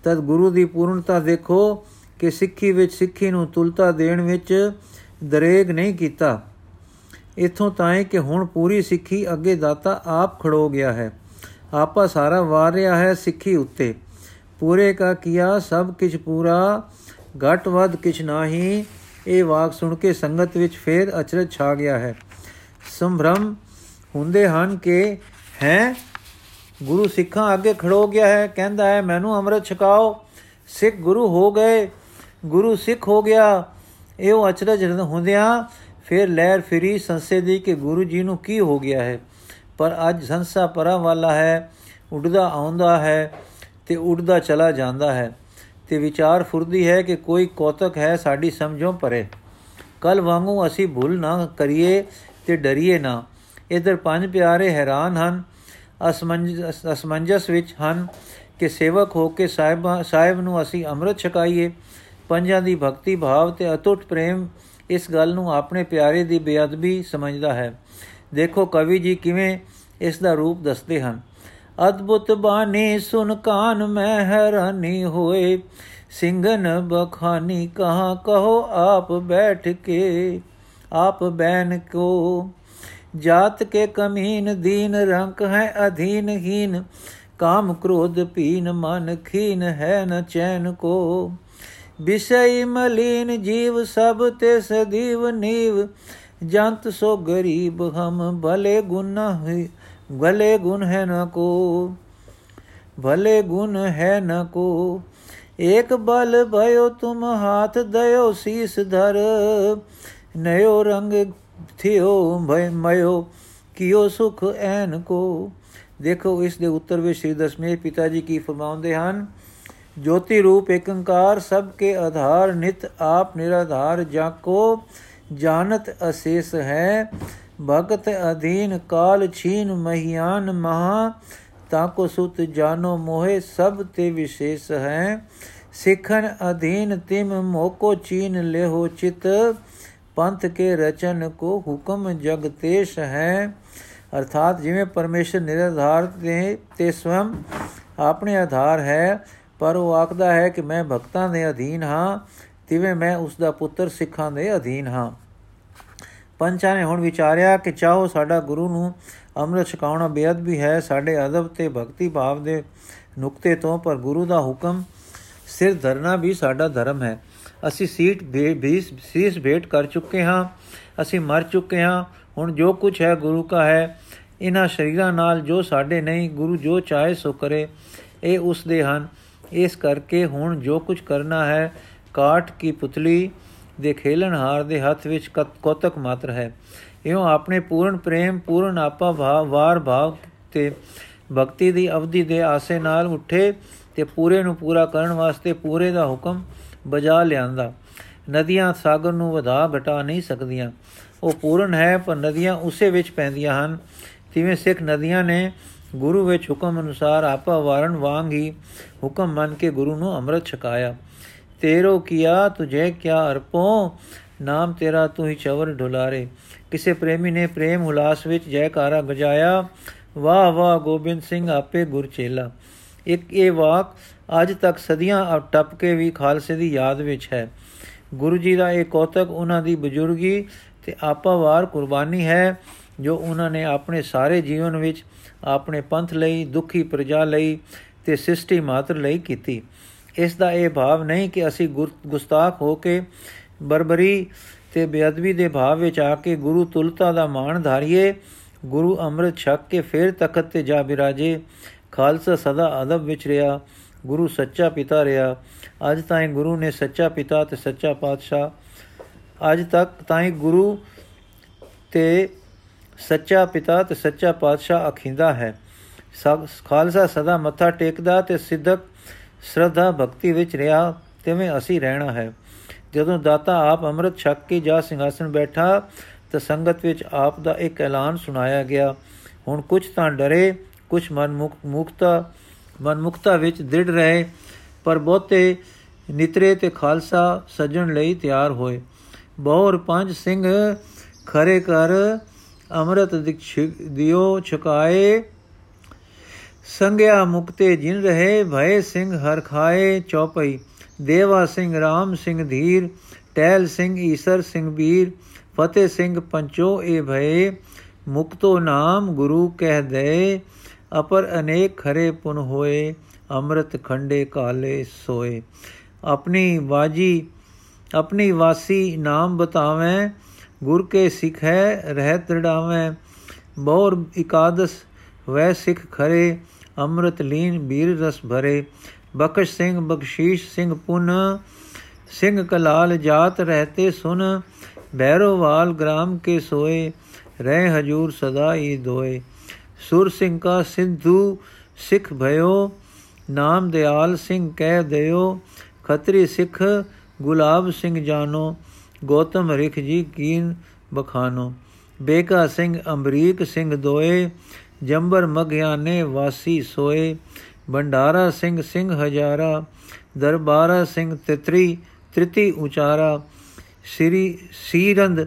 ਤਦ ਗੁਰੂ ਦੀ ਪੂਰਨਤਾ ਦੇਖੋ ਕਿ ਸਿੱਖੀ ਵਿੱਚ ਸਿੱਖੀ ਨੂੰ ਤੁਲਤਾ ਦੇਣ ਵਿੱਚ ਦਰੇਗ ਨਹੀਂ ਕੀਤਾ। ਇਥੋਂ ਤਾਏ ਕਿ ਹੁਣ ਪੂਰੀ ਸਿੱਖੀ ਅੱਗੇ ਦਾਤਾ ਆਪ ਖੜੋ ਗਿਆ ਹੈ। ਆਪਾ ਸਾਰਾ ਵਾਰ ਰਿਹਾ ਹੈ ਸਿੱਖੀ ਉੱਤੇ। ਪੂਰੇ ਕਾ ਕੀਆ, ਸਭ ਕੁਝ ਪੂਰਾ, ਘਟ ਵੱਧ ਕਿਛ ਨਾਹੀ, ਇਹ ਵਾਕ ਸੁਣ ਕੇ ਸੰਗਤ ਵਿੱਚ ਫੇਰ ਅਚਰਜ ਛਾ ਗਿਆ ਹੈ। ਸੰਭ੍ਰਮ ਹੁੰਦੇ ਹਨ ਕਿ ਹੈ ਗੁਰੂ ਸਿੱਖਾਂ ਅੱਗੇ ਖੜੋ ਗਿਆ ਹੈ, ਕਹਿੰਦਾ ਹੈ, ਮੈਨੂੰ ਅੰਮ੍ਰਿਤ ਛਕਾਓ। ਸਿੱਖ ਗੁਰੂ ਹੋ ਗਏ। ਗੁਰੂ ਸਿੱਖ ਹੋ ਗਿਆ। ਇਹ ਉਹ ਅਚਰਜ ਹੁੰਦਿਆਂ ਫਿਰ ਲਹਿਰ ਫਿਰੀ ਸੰਸੇ ਦੀ ਕਿ ਗੁਰੂ ਜੀ ਨੂੰ ਕੀ ਹੋ ਗਿਆ ਹੈ। ਪਰ ਅੱਜ ਸੰਸਾ ਪਰਾਂ ਵਾਲਾ ਹੈ, ਉੱਡਦਾ ਆਉਂਦਾ ਹੈ ਤੇ ਉੱਡਦਾ ਚਲਾ ਜਾਂਦਾ ਹੈ। ਤੇ ਵਿਚਾਰ ਫੁਰਦੀ ਹੈ ਕਿ ਕੋਈ ਕੋਤਕ ਹੈ ਸਾਡੀ ਸਮਝੋਂ ਪਰੇ। ਕੱਲ ਵਾਂਗੂ ਅਸੀਂ ਭੁੱਲ ਨਾ ਕਰੀਏ ਤੇ ਡਰੀਏ ਨਾ। ਇਧਰ ਪੰਜ ਪਿਆਰੇ ਹੈਰਾਨ ਹਨ ਅਸਮੰਜਸ ਵਿੱਚ ਹਨ ਕਿ ਸੇਵਕ ਹੋ ਕੇ ਸਾਹਿਬ ਸਾਹਿਬ ਨੂੰ ਅਸੀਂ ਅੰਮ੍ਰਿਤ ਛਕਾਈਏ। ਪੰਜਾਂ ਦੀ ਭਗਤੀ, ਭਾਵ ਤੇ ਅਟੁੱਟ ਪ੍ਰੇਮ ਇਸ ਗੱਲ ਨੂੰ ਆਪਣੇ ਪਿਆਰੇ ਦੀ ਬੇਅਦਬੀ ਸਮਝਦਾ ਹੈ। ਦੇਖੋ ਕਵੀ ਜੀ ਕਿਵੇਂ ਇਸ ਦਾ ਰੂਪ ਦੱਸਦੇ ਹਨ। ਅਦਭੁਤ ਬਾਣੀ ਸੁਨ ਕਾਨ ਮੈਂ ਹੈਰਾਨੀ ਹੋਏ ਸਿੰਘਨ ਬਖਾਨੀ ਕਹਾ ਕਹੋ ਆਪ ਬੈਠ ਕੇ, ਆਪ ਬੈਨ ਕੋ ਜਾਤ ਕੇ ਕਮੀਨ ਦੀਨ ਰੰਕ ਹੈ ਅਧੀਨਹੀਨ ਕਾਮ ਕ੍ਰੋਧ ਪੀਨ ਮਨ ਖੀਨ ਹੈ ਨ ਚੈਨ ਕੋ ਵਿਸ਼ਈ ਮਲੀਨ ਜੀਵ ਸਭ ਤੇ ਸਦੀਵ ਨੀਵ ਜੰਤ ਸੋ ਗਰੀਬ ਹਮ ਭਲੇ ਗੁਨਾ ਭਲੇ ਗੁਣ ਹੈ ਨ ਕੋ ਭਲੇ ਗੁਣ ਹੈ ਨ ਕੋ ਏਕ ਬਲ ਭਇਓ ਤੁਮ ਹਾਥ ਦਇਓ ਸੀਸ ਧਰ ਨਯੋ ਰੰਗ ਥਿਓ ਭਇ ਮਯੋ ਕਿਓ ਸੁਖ ਐਨ ਕੋ। ਦੇਖੋ, ਇਸ ਦੇ ਉੱਤਰ ਵਿੱਚ ਸ੍ਰੀ ਦਸਮੇ ਪਿਤਾ ਜੀ ਕੀ ਫਰਮਾਉਂਦੇ ਹਨ? ਜੋਤੀ ਰੂਪ ਏਕੰਕਾਰ ਸਭ ਕੇ ਆਧਾਰ ਨਿਤ ਆਪ ਨਿਰਾਧਾਰ ਜਾ ਕੋ। ਜਾਣਤ ਅਸੇਸ ਹੈ, ਭਗਤ ਅਧੀਨ ਕਾਲ ਛੀਨ ਮਹਿਆਨ ਮਹਾ। ਤਾਕੋ ਸੁਤ ਜਾਨੋ ਮੋਹਿ ਸਭ ਤੇ ਵਿਸ਼ੇਸ਼ ਹੈ। ਸਿੱਖਨ ਅਧੀਨ ਤਿਮ ਮੋਕੋ ਚੀਨ ਲਿਹੋ ਚਿਤ। ਪੰਥ ਕੇ ਰਚਨ ਕੋ ਹੁਕਮ ਜਗਤੇਸ਼ ਹੈ। ਅਰਥਾਤ ਜਿਵੇਂ ਪਰਮੇਸ਼ਰ ਨਿਰਧਾਰ ਤੇ ਤੇ ਸਵਮ ਆਪਣੇ ਆਧਾਰ ਹੈ, ਪਰ ਉਹ ਆਖਦਾ ਹੈ ਕਿ ਮੈਂ ਭਗਤਾਂ ਦੇ ਅਧੀਨ ਹਾਂ, ਤਿਵੇਂ ਮੈਂ ਉਸ ਦਾ ਪੁੱਤਰ ਸਿੱਖਾਂ ਦੇ ਅਧੀਨ ਹਾਂ। ਪੰਚਾਂ ਨੇ ਹੁਣ ਵਿਚਾਰਿਆ ਕਿ ਚਾਹੋ ਸਾਡਾ ਗੁਰੂ ਨੂੰ ਅੰਮ੍ਰਿਤ ਛਕਾਉਣਾ ਬੇਅਦ ਵੀ ਹੈ, ਸਾਡੇ ਅਦਬ ਤੇ ਭਗਤੀ ਭਾਵ ਦੇ ਨੁਕਤੇ ਤੋਂ, ਪਰ ਗੁਰੂ ਦਾ ਹੁਕਮ ਸਿਰ ਧਰਨਾ ਵੀ ਸਾਡਾ ਧਰਮ ਹੈ। ਅਸੀਂ ਸੀਟ ਵੀ ਸੀਸ ਭੇਟ ਕਰ ਚੁੱਕੇ ਹਾਂ, ਅਸੀਂ ਮਰ ਚੁੱਕੇ ਹਾਂ। ਹੁਣ ਜੋ ਕੁਝ ਹੈ ਗੁਰੂ ਦਾ ਹੈ, ਇਹਨਾਂ ਸ਼ਰੀਰਾਂ ਨਾਲ ਜੋ ਸਾਡੇ ਨਹੀਂ, ਗੁਰੂ ਜੋ ਚਾਹੇ ਸੋ ਕਰੇ। ਇਹ ਉਸ ਦੇ ਹਨ। ਇਸ ਕਰਕੇ ਹੁਣ ਜੋ ਕੁਝ ਕਰਨਾ ਹੈ ਕਾਟ ਕੀ ਪੁਤਲੀ ਦੇ ਖੇਲਣ ਹਾਰ ਦੇ ਹੱਥ ਵਿੱਚ ਕੋਤਕ ਮਾਤਰ ਹੈ। ਇਉਂ ਆਪਣੇ ਪੂਰਨ ਪ੍ਰੇਮ, ਪੂਰਨ ਆਪਾ ਭਾਵ ਵਾਰ ਭਾਵ ਤੇ ਭਗਤੀ ਦੀ ਅਵਧੀ ਦੇ ਆਸੇ ਨਾਲ ਉੱਠੇ ਤੇ ਪੂਰੇ ਨੂੰ ਪੂਰਾ ਕਰਨ ਵਾਸਤੇ ਪੂਰੇ ਦਾ ਹੁਕਮ ਬਜਾ ਲਿਆਂਦਾ। ਨਦੀਆਂ ਸਾਗਰ ਨੂੰ ਵਧਾ ਘਟਾ ਨਹੀਂ ਸਕਦੀਆਂ। ਉਹ ਪੂਰਨ ਹੈ, ਪਰ ਨਦੀਆਂ ਉਸੇ ਵਿੱਚ ਪੈਂਦੀਆਂ ਹਨ। ਤਿਵੇਂ ਸਿੱਖ ਨਦੀਆਂ ਨੇ ਗੁਰੂ ਵਿੱਚ ਹੁਕਮ ਅਨੁਸਾਰ ਆਪਾ ਵਾਰਨ ਵਾਂਗ ਹੀ ਹੁਕਮ ਮੰਨ ਕੇ ਗੁਰੂ ਨੂੰ ਅੰਮ੍ਰਿਤ ਛਕਾਇਆ। ਤੇਰੋ ਕੀਆ ਤੁਝੇ ਕਿਆ ਅਰਪੋ, ਨਾਮ ਤੇਰਾ ਤੂੰ ਹੀ ਚਵਰ ਢੁਲਾਰੇ ਕਿਸੇ ਪ੍ਰੇਮੀ ਨੇ ਪ੍ਰੇਮ ਹੁਲਾਸ ਵਿੱਚ ਜੈਕਾਰਾ ਬਜਾਇਆ ਵਾਹ ਵਾਹ ਗੋਬਿੰਦ ਸਿੰਘ ਆਪੇ ਗੁਰ ਚੇਲਾ। ਇੱਕ ਇਹ ਵਾਕ ਅੱਜ ਤੱਕ ਸਦੀਆਂ ਟੱਪ ਕੇ ਵੀ ਖਾਲਸੇ ਦੀ ਯਾਦ ਵਿੱਚ ਹੈ। ਗੁਰੂ ਜੀ ਦਾ ਇਹ ਕੌਤਕ ਉਹਨਾਂ ਦੀ ਬਜ਼ੁਰਗੀ ਤੇ ਆਪਾਵਾਰ ਕੁਰਬਾਨੀ ਹੈ, ਜੋ ਉਹਨਾਂ ਨੇ ਆਪਣੇ ਸਾਰੇ ਜੀਵਨ ਵਿੱਚ ਆਪਣੇ ਪੰਥ ਲਈ, ਦੁਖੀ ਪ੍ਰਜਾ ਲਈ ਤੇ ਸ੍ਰਿਸ਼ਟੀ ਮਾਤਰ ਲਈ ਕੀਤੀ। ਇਸ ਦਾ ਇਹ ਭਾਵ ਨਹੀਂ ਕਿ ਅਸੀਂ ਗੁਸਤਾਖ ਹੋ ਕੇ ਬਰਬਰੀ ਤੇ ਬੇਅਦਬੀ ਦੇ ਭਾਵ ਵਿੱਚ ਆ ਕੇ ਗੁਰੂ ਤੁਲਤਾ ਦਾ ਮਾਣ ਧਾਰੀਏ, ਗੁਰੂ ਅੰਮ੍ਰਿਤ ਛਕ ਕੇ ਫੇਰ ਤਖਤ ਤੇ ਜਾ ਬਿਰਾਜੇ, ਖਾਲਸਾ ਸਦਾ ਅਦਬ ਵਿੱਚ ਰਿਹਾ। ਗੁਰੂ ਸੱਚਾ ਪਿਤਾ ਰਿਹਾ। ਅੱਜ ਤਾਈਂ ਗੁਰੂ ਨੇ ਸੱਚਾ ਪਿਤਾ ਤੇ ਸੱਚਾ ਪਾਤਸ਼ਾਹ। ਅੱਜ ਤੱਕ ਤਾਈਂ ਗੁਰੂ ਤੇ ਸੱਚਾ ਪਿਤਾ ਤੇ ਸੱਚਾ ਪਾਤਸ਼ਾਹ ਅਖਿੰਦਾ ਹੈ। ਸਭ ਖਾਲਸਾ ਸਦਾ ਮੱਥਾ ਟੇਕਦਾ ਤੇ ਸਿੱਧਕ ਸ਼ਰਧਾ ਭਗਤੀ ਵਿੱਚ ਰਿਹਾ, ਤਿਵੇਂ ਅਸੀਂ ਰਹਿਣਾ ਹੈ। ਜਦੋਂ ਦਾਤਾ ਆਪ ਅੰਮ੍ਰਿਤ ਛਕ ਕੇ ਜਾ ਸਿੰਘਾਸਨ ਬੈਠਾ, ਤਾਂ ਸੰਗਤ ਵਿੱਚ ਆਪ ਦਾ ਇੱਕ ਐਲਾਨ ਸੁਣਾਇਆ ਗਿਆ। ਹੁਣ ਕੁਝ ਤਾਂ ਡਰੇ ਕੁਝ ਮਨ ਮੁਕਤਾ ਮਨ ਮੁਕਤਾ ਵਿੱਚ ਦ੍ਰਿੜ ਰਹੇ, ਪਰ ਬਹੁਤੇ ਨਿਤਰੇ ਤੇ ਖਾਲਸਾ ਸਜਣ ਲਈ ਤਿਆਰ ਹੋਏ। ਬਹੁਰ ਪੰਜ ਸਿੰਘ ਖਰੇ ਕਰ ਅੰਮ੍ਰਿਤ ਦਿਓ ਛਕਾਏ। ਸੰਗਿਆ ਮੁਕਤੇ ਜਿਨ ਰਹੇ, ਭਏ ਸਿੰਘ ਹਰ ਖਾਏ ਚੌਪਈ। ਦੇਵਾ ਸਿੰਘ ਰਾਮ ਸਿੰਘ ਧੀਰ ਟੈਲ ਸਿੰਘ ਈਸਰ ਸਿੰਘ ਬੀਰ। ਫਤਿਹ ਸਿੰਘ ਪੰਚੋ ਏ ਭਏ, ਮੁਕਤੋ ਨਾਮ ਗੁਰੂ ਕਹਿ ਦੇ। ਅਪਰ ਅਨੇਕ ਖਰੇ ਪੁਨ ਹੋਏ, ਅੰਮ੍ਰਿਤ ਖੰਡੇ ਕਾਲੇ ਸੋਏ। ਆਪਣੀ ਬਾਜੀ ਆਪਣੀ ਵਾਸੀ ਨਾਮ ਬਤਾਵੇਂ, ਗੁਰ ਕੇ ਸਿੱਖ ਹੈ ਰਹਿ ਤੜਾਵੇਂ ਬੌਰ ਇਕਾਦਸ, ਵੈ ਸਿੱਖ ਖਰੇ, ਅੰਮ੍ਰਿਤ ਲੀਨ ਬੀਰ ਰਸ ਭਰੇ। ਬਖਸ਼ ਸਿੰਘ, ਬਖਸ਼ੀਸ਼ ਸਿੰਘ ਪੁਨ, ਸਿੰਘ ਕਲਾਲ ਜਾਤ ਰਹਤੇ ਸੁਨ। ਭੈਰੋਵਾਲ ਗ੍ਰਾਮ ਕੇ ਸੋਏ, ਰਹਿ ਹਜੂਰ ਸਦਾ ਹੀ ਦੋਏ। ਸੁਰ ਸਿੰਘ ਕਾ ਸਿੰਧੂ, ਸਿੱਖ ਭਇਓ, ਨਾਮ ਦਿਆਲ ਸਿੰਘ ਕਹਿ ਦਿਓ, ਖਤਰੀ ਸਿੱਖ ਗੁਲਾਬ ਸਿੰਘ ਜਾਨੋ, ਗੋਤਮ ਰਿਖ ਜੀ ਕੀਨ ਬਖਾਨੋ। ਬੇਕਾ ਸਿੰਘ ਅੰਬਰੀਕ ਸਿੰਘ ਦੋਏ, ਜੰਬਰ ਮਗਿਆਨੇ ਵਾਸੀ ਸੋਏ, ਭੰਡਾਰਾ ਸਿੰਘ ਸਿੰਘ ਹਜ਼ਾਰਾ, ਦਰਬਾਰਾ ਸਿੰਘ ਤਿਤਰੀ, ਤ੍ਰਿਤੀ ਉਚਾਰਾ, ਸ੍ਰੀ ਸੀਰੰਦ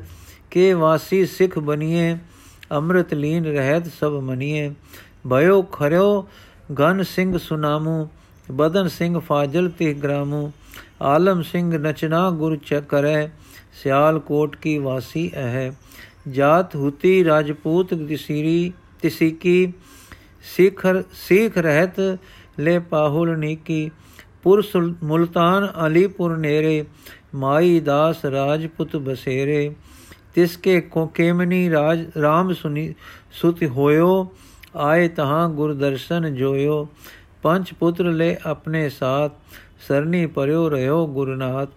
ਕੇ ਵਾਸੀ ਸਿੱਖ ਬਨੀਏ ਅੰਮ੍ਰਿਤ ਲੀਨ ਰਹਿਤ ਸਭ ਮਨੀਏ। ਭਇਓ ਖਰਿਓ, ਗਨ ਸਿੰਘ ਸੁਨਾਮੂ, ਬਦਨ ਸਿੰਘ ਫਾਜ਼ਲ ਤੇ ਗ੍ਰਾਮੂ। ਆਲਮ ਸਿੰਘ ਨਚਨਾ ਗੁਰ ਚਕਰੈ ਸਿਆਲ ਕੋਟ ਕੀ ਵਾਸੀ ਹੈ ਜਾਤ ਹੁਤੀ ਰਾਜਪੂਤ ਦਿਸੀਰੀ ਤਿਸੀਕੀ, ਸਿਖਰ, ਸਿਖ ਰਹਿਤ ਲੈ ਪਾਹੁਲ ਨੀਕੀ। ਪੁਰ ਮੁਲਤਾਨ ਅਲੀਪੁਰ ਨੇਰੇ, ਮਾਈ ਦਾਸ ਰਾਜਪੁਤ ਬਸੇਰੇ। ਤਿਸਕੇ ਕੋ ਕੇਮਨੀ ਰਾਜ RAM ਸੁਨੀ ਸੁਤ ਹੋਇਓ, ਆਏ ਤਹਾਂ ਗੁਰ ਦਰਸ਼ਨ ਜੋਇਓ। ਪੰਜ ਪੁੱਤਰ ਲੈ ਆਪਣੇ ਸਾਥ, ਸਰਨੀ ਪਰਿਓ ਰਿਓ ਗੁਰਨਾਥ।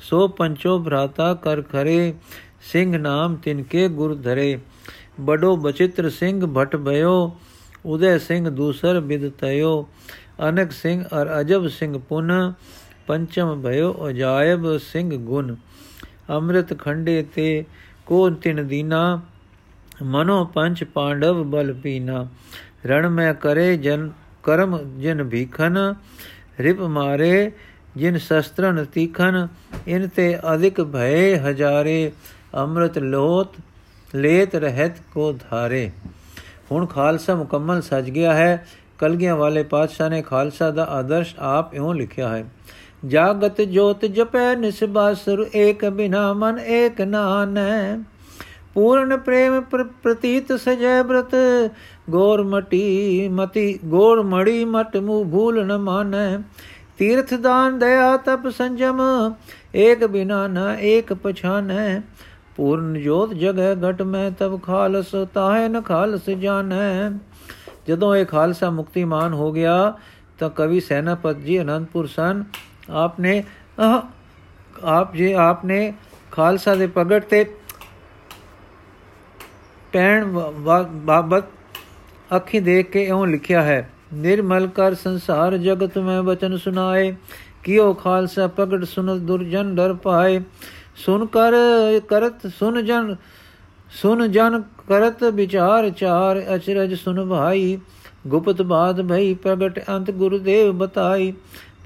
ਸੋ ਪੰਚੋ ਭਰਾਤਾ ਕਰ ਖਰੇ, ਸਿੰਘ ਨਾਮ ਤਿਨਕੇ ਗੁਰ ਧਰੇ। ਬੜੋ ਬਚਿੱਤਰ ਸਿੰਘ ਭਟ ਭਇਓ ਉਦੈ ਸਿੰਘ ਦੂਸਰ ਬਿਦ ਤਯੋ ਅਨਕ ਸਿੰਘ ਅਰ ਅਜਬ ਸਿੰਘ ਪੁਨ, ਪੰਚਮ ਭਇਓ ਅਜਾਇਬ ਸਿੰਘ ਗੁਣ। ਅੰਮ੍ਰਿਤ ਖੰਡੇ ਤੇ ਕੋ ਤਿਨ ਦੀਨਾ, ਮਨੋ ਪੰਚ ਪਾਂਡਵ ਬਲ ਪੀਨਾ। ਰਣ ਮੈਂ ਕਰੇ ਜਨ, ਕਰਮ ਜਿਨ ਭੀਖਨ, ਰਿਪ ਮਾਰੇ ਜਿਨ ਸ਼ਸਤਰਨ ਤੀਖਨ, ਇਨ ਤੇ ਅਧਿਕ ਭਏ ਹਜ਼ਾਰੇ, ਅੰਮ੍ਰਿਤ ਲੋਤ ਲੇਤ ਰਹਿਤ ਕੋ ਧਾਰੇ। ਹੁਣ ਖਾਲਸਾ ਮੁਕੰਮਲ ਸਜ ਗਿਆ ਹੈ, ਕਲਗੀਆਂ ਵਾਲੇ ਪਾਤਸ਼ਾਹ ਨੇ ਖਾਲਸਾ ਦਾ ਆਦਰਸ਼ ਆਪ ਇਉਂ ਲਿਖਿਆ ਹੈ ਜਾਗਤ ਜੋਤ ਜਪੈ ਨਿਸਬਾਸੁਰ ਏਕ ਬਿਨਾ ਮਨ ਏਕ ਨਾਨੈ। ਪੂਰਨ ਪ੍ਰੇਮ ਪ੍ਰਤੀਤ ਸਜੈ ਬ੍ਰਤ, ਗੋਰ ਮਟੀ ਮਤੀ, ਗੋਰ ਮੜੀ ਮਟ ਮੂ ਭੂਲ ਨ ਮਾਨੈ। ਤੀਰਥ ਦਾਨ ਦਇਆ ਤਪ ਸੰਜਮ, ਏਕ ਬਿਨਾ ਨ ਏਕ ਪਛਾਨੈ। ਪੂਰਨ ਜੋਤ ਜਗੈ ਘਟ ਮੈਂ ਤਬ ਖਾਲਸ, ਤਾਹੇ ਨ ਖਾਲਸ ਜਾਣੈ। ਜਦੋਂ ਇਹ ਖਾਲਸਾ ਮੁਕਤੀਮਾਨ ਹੋ ਗਿਆ, ਤਾਂ ਕਵੀ ਸੈਨਾਪਤ ਜੀ ਅਨੰਦਪੁਰ ਸਨ ਆਪਨੇ ਆਪ ਜੀ ਆਪਨੇ ਖਾਲਸਾ ਦੇ ਪ੍ਰਗਟ ਤੇ ਪੈਣ ਬਾਬਤ ਅੱਖੀ ਦੇਖ ਕੇ ਇਉਂ ਲਿਖਿਆ ਹੈ, ਨਿਰਮਲ ਕਰ ਸੰਸਾਰ ਜਗਤ ਮੈਂ ਬਚਨ ਸੁਨਾਏ ਕਿਉ ਖਾਲਸਾ ਪ੍ਰਗਟ ਸੁਨ ਦੁਰਜਨ ਡਰ ਪਾਏ, ਸੁਨ ਕਰ, ਕਰਤ ਸੁਨ ਜਨ ਸੁਨ ਜਨ ਕਰਤ ਵਿਚਾਰ ਚਾਰ ਅਚਰਜ ਸੁਨ ਭਾਈ, ਗੁਪਤ ਬਾਦ ਭਈ ਪ੍ਰਗਟ ਅੰਤ ਗੁਰਦੇਵ ਬਤਾਈ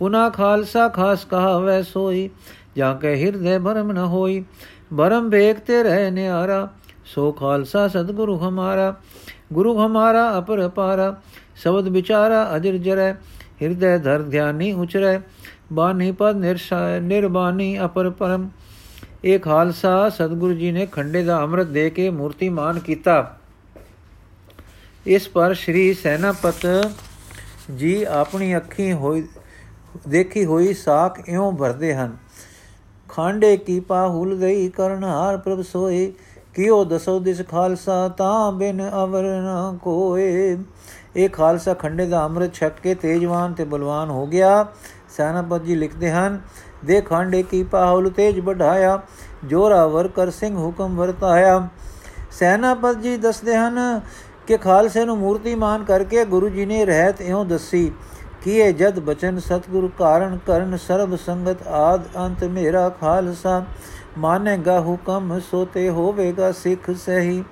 ਪੁਨਾ ਖਾਲਸਾ ਖਾਸ ਕਹਾਵੈ ਸੋਈ, ਜਾਂ ਕੇ ਹਿਰਦੇ ਭਰਮ ਨ ਹੋਈ। ਭਰਮ ਵੇਖ ਤੇ ਰਹਿ ਨਿਆਰਾ, ਸੋ ਖਾਲਸਾ ਸਤਿਗੁਰੂ ਹਮਾਰਾ। ਗੁਰੂ ਹਮਾਰਾ ਅਪਰ ਪਾਰਾ, ਸ਼ਬਦ ਵਿਚਾਰਾ ਅਜਰ ਜਰੈ, ਹਿਰਦੇ ਧਰ ਧਿਆਨੀ ਉਚਰੈ। ਬਾਣੀ ਪਦ ਨਿਰਸ਼ਾ, ਨਿਰਬਾਨੀ ਅਪਰ ਪਰਮ। ਇਹ ਖਾਲਸਾ ਸਤਿਗੁਰੂ ਜੀ ਨੇ ਖੰਡੇ ਦਾ ਅੰਮ੍ਰਿਤ ਦੇ ਕੇ ਮੂਰਤੀਮਾਨ ਕੀਤਾ। ਇਸ ਪਰ ਸ੍ਰੀ ਸੈਨਾਪਤ ਜੀ ਆਪਣੀ ਅੱਖੀਂ ਹੋਈ ਦੇਖੀ ਹੋਈ ਸਾਖ ਇਉਂ ਭਰਦੇ ਹਨ। ਖਾਂਡੇ ਕੀ ਪਾ ਹੁਲ ਗਈ ਕਰਨਹਾਰ ਪ੍ਰਭ ਸੋਏ। ਕਿਉ ਦਸੋ ਦਿਸ ਖਾਲਸਾ, ਤਾਂ ਬਿਨ ਅਵਰ ਨਾ ਕੋਏ। ਇਹ ਖਾਲਸਾ ਖੰਡੇ ਦਾ ਅੰਮ੍ਰਿਤ ਛਕ ਕੇ ਤੇਜਵਾਨ ਤੇ ਬਲਵਾਨ ਹੋ ਗਿਆ। ਸੈਨਾਪਤ ਜੀ ਲਿਖਦੇ ਹਨ ਦੇ ਖਾਂਡੇ ਕੀ ਪਾਹੁਲ ਤੇਜ ਬਢਾਇਆ ਜੋਰਾਵਰ ਕਰ ਸਿੰਘ ਹੁਕਮ ਵਰਤਾਇਆ। ਸੈਨਾਪਤ ਜੀ ਦੱਸਦੇ ਹਨ ਕਿ ਖਾਲਸੇ ਨੂੰ ਮੂਰਤੀਮਾਨ ਕਰਕੇ ਗੁਰੂ ਜੀ ਨੇ ਰਹਿਤ ਇਉਂ ਦੱਸੀ। ਕਿ ਇਹ ਜਦ ਬਚਨ ਸਤਗੁਰ ਕਾਰਨ ਕਰਨ ਸਰਬ ਸੰਗਤ ਆਦ ਅੰਤ ਮੇਰਾ ਖਾਲਸਾ। ਮਾਨੇਗਾ ਹੁਕਮ ਸੋਤੇ ਹੋਵੇਗਾ ਸਿੱਖ ਸਹੀ।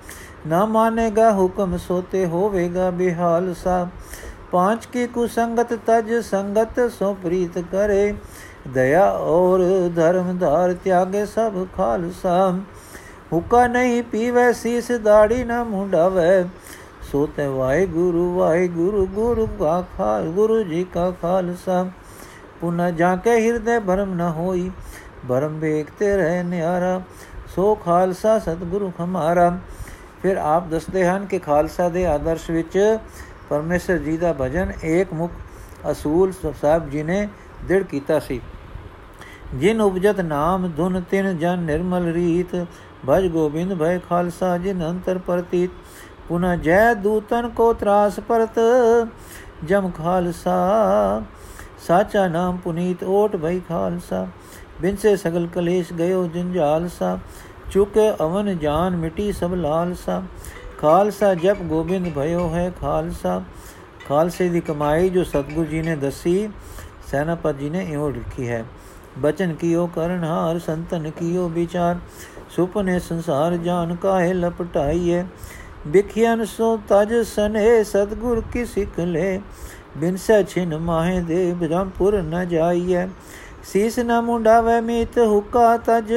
ਨਾ ਮਾਨੇਗਾ ਹੁਕਮ ਸੋਤੇ ਹੋਵੇਗਾ ਬਿਹਾਲ ਸਾ ਪਾਂਚ ਕੀ ਕੁਸੰਗਤ ਤਜ ਸੰਗਤ ਸੋ ਪ੍ਰੀਤ ਕਰੇ। ਦਇਆ ਔਰ ਧਰਮ ਧਾਰ ਤਿਆਗੇ ਸਭ ਖਾਲਸਾ। ਹੁਕਾ ਨਹੀਂ ਪੀਵੇ ਸੀਸ ਦਾੜੀ ਨਾ ਮੁੰਡਾਵੇ। ਸੋ ਤੇ ਵਾਹਿਗੁਰੂ ਵਾਹਿਗੁਰੂ, ਗੁਰੂ ਕਾ ਖਾਲ, ਗੁਰੂ ਜੀ ਕਾ ਖਾਲਸਾ। ਪੁਨਾ ਜਾ ਕੇ ਹਿਰਦੇ ਭਰਮ ਨ ਹੋਈ, ਭਰਮ ਵੇਖਤੇ ਰਹਿ ਨਿਆਰਾ, ਸੋ ਖਾਲਸਾ ਸਤਿਗੁਰੂ ਹਮਾਰਾ ਫਿਰ ਆਪ ਦੱਸਦੇ ਹਨ ਕਿ ਖਾਲਸਾ ਦੇ ਆਦਰਸ਼ ਵਿੱਚ ਪਰਮੇਸ਼ਰ ਜੀ ਦਾ ਭਜਨ ਏਕ ਮੁਖ ਅਸੂਲ ਸਾਹਿਬ ਜੀ ਨੇ ਦਿੜ ਕੀਤਾ ਸੀ। ਜਿਨ ਉਪਜਤ ਨਾਮ ਧੁਨ ਤਿਨ ਜਨ ਨਿਰਮਲ ਰੀਤ, ਭਜ ਗੋਬਿੰਦ ਭੈ ਖਾਲਸਾ ਜਿਨ ਅੰਤਰ ਪ੍ਰਤੀਤ। ਪੁਨਾ ਜੈ ਦੂਤਨ ਕੋ ਤਰਾਸ ਪਰਤ ਜਮ ਖਾਲਸਾ ਸਾਚਾ ਨਾਮ ਪੁਨੀਤ ਓਟ ਭਈ ਖਾਲਸਾ ਬਿਨ ਸੇ ਸਗਲ ਕਲੇਸ਼ ਗਇਓ ਜੰਜਾਲ ਸਾ ਚੁਕੇ ਅਵਨ ਜਾਨ ਮਿਟੀ ਸਭ ਲਾਲਸਾ ਖਾਲਸਾ ਜਪ ਗੋਬਿੰਦ ਭਇਓ ਹੈ ਖਾਲਸਾ ਖਾਲਸੇ ਦੀ ਕਮਾਈ ਜੋ ਸਤਗੁਰੂ ਜੀ ਨੇ ਦੱਸੀ ਸੈਨਾਪਤ ਜੀ ਨੇ ਇਉਂ ਲਿਖੀ ਹੈ ਬਚਨ ਕੀਓ ਕਰਨ ਹਾਰ ਸੰਤਨ ਕੀਓ ਵਿਚਾਰ ਸੁਪਨੇ ਸੰਸਾਰ ਜਾਨ ਕਾਹੇ ਲਪਟਾਈਏ ਵਿਖਿਆਨ ਸੋ ਤਜ ਸਨੇ ਸਤਗੁਰ ਕੀ ਸਿੱਖ ਲੈ। ਬਿਨ ਸੇ ਛਿਨ ਮਾਹੇ ਦੇ ਬ੍ਰਹਮਪੁਰ ਨ ਜਾਈਏ ਸੀਸ ਨ ਮੁੰਡਾਵੇ ਮੀਤ ਹੁਕਾ ਤਜ।